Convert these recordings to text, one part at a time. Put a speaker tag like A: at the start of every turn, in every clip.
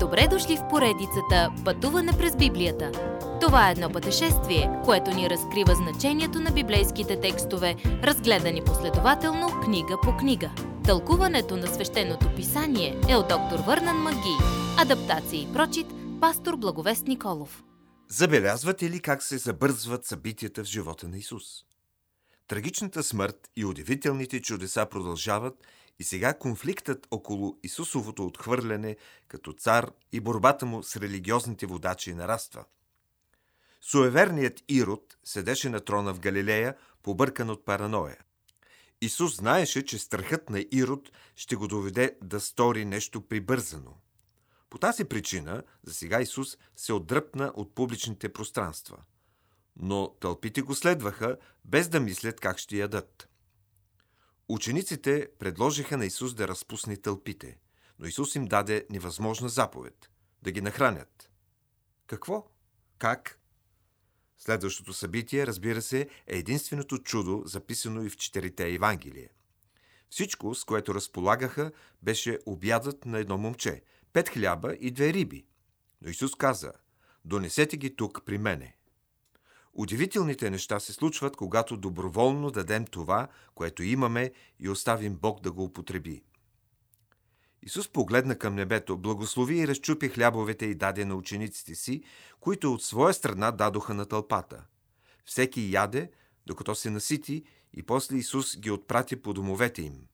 A: Добре дошли в поредицата Пътуване през Библията. Това е едно пътешествие, което ни разкрива значението на библейските текстове, разгледани последователно книга по книга. Тълкуването на свещеното писание е от доктор Върнан Маги. Адаптация и прочит, пастор Благовест Николов.
B: Забелязвате ли как се забързват събитията в живота на Исус? Трагичната смърт и удивителните чудеса продължават и сега конфликтът около Исусовото отхвърляне като цар и борбата му с религиозните водачи нараства. Суеверният Ирод седеше на трона в Галилея, побъркан от параноя. Исус знаеше, че страхът на Ирод ще го доведе да стори нещо прибързано. По тази причина, за сега Исус се отдръпна от публичните пространства. Но тълпите го следваха, без да мислят как ще ядат. Учениците предложиха на Исус да разпусне тълпите, но Исус им даде невъзможна заповед – да ги нахранят. Какво? Как? Следващото събитие, разбира се, е единственото чудо, записано и в четирите Евангелие. Всичко, с което разполагаха, беше обядът на едно момче – пет хляба и две риби. Но Исус каза – донесете ги тук при мене. Удивителните неща се случват, когато доброволно дадем това, което имаме и оставим Бог да го употреби. Исус погледна към небето, благослови и разчупи хлябовете и даде на учениците си, които от своя страна дадоха на тълпата. Всеки яде, докато се насити, и после Исус ги отпрати по домовете им.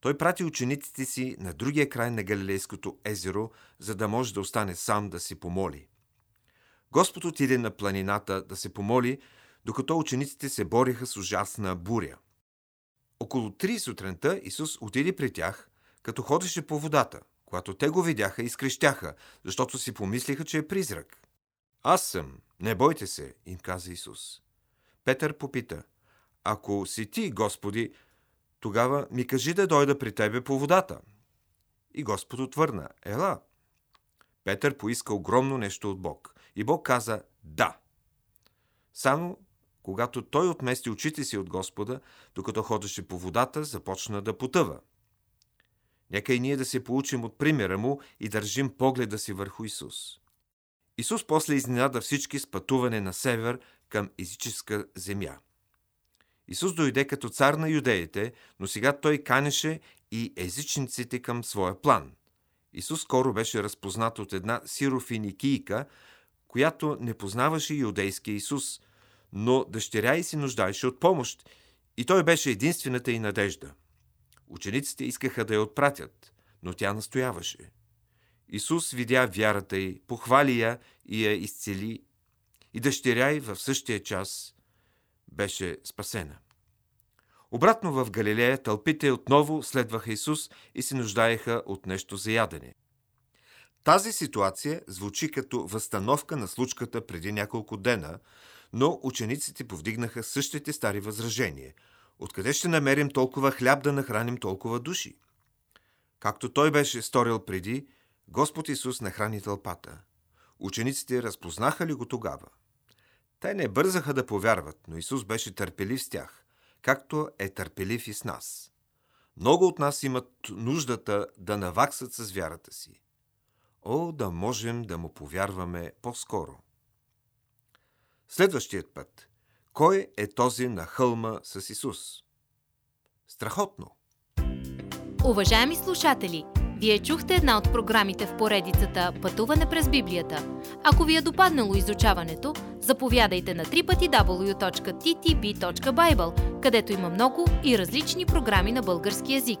B: Той прати учениците си на другия край на Галилейското езеро, за да може да остане сам да си помоли. Господ отиде на планината да се помоли, докато учениците се бориха с ужасна буря. Около три сутринта Исус отиде при тях, като ходеше по водата. Когато те го видяха, изкрещяха, защото си помислиха, че е призрак. Аз съм, не бойте се, им каза Исус. Петър попита, ако си ти, Господи, тогава ми кажи да дойда при тебе по водата. И Господ отвърна, ела. Петър поиска огромно нещо от Бог. И Бог каза да. Само когато той отмести очите си от Господа, докато ходеше по водата, започна да потъва. Нека и ние да се получим от примера му и държим погледа си върху Исус. Исус после изненада всички с пътуване на север към езическа земя. Исус дойде като цар на юдеите, но сега той канеше и езичниците към своя план. Исус скоро беше разпознат от една сирофиникийка, която не познаваше юдейския Исус, но дъщеря й се нуждаеше от помощ и той беше единствената й надежда. Учениците искаха да я отпратят, но тя настояваше. Исус видя вярата й, похвали я и я изцели, и дъщеря й в същия час беше спасена. Обратно в Галилея тълпите отново следваха Исус и се нуждаеха от нещо за ядене. Тази ситуация звучи като възстановка на случката преди няколко дена, но учениците повдигнаха същите стари възражения. Откъде ще намерим толкова хляб да нахраним толкова души? Както той беше сторил преди, Господ Исус нахрани тълпата. Учениците разпознаха ли го тогава? Те не бързаха да повярват, но Исус беше търпелив с тях, както е търпелив и с нас. Много от нас имат нуждата да наваксат с вярата си. О, да можем да му повярваме по-скоро. Следващият път. Кой е този на хълма с Исус? Страхотно!
A: Уважаеми слушатели, вие чухте една от програмите в поредицата Пътуване през Библията. Ако ви е допаднало изучаването, заповядайте на www.ttb.bible, където има много и различни програми на български язик.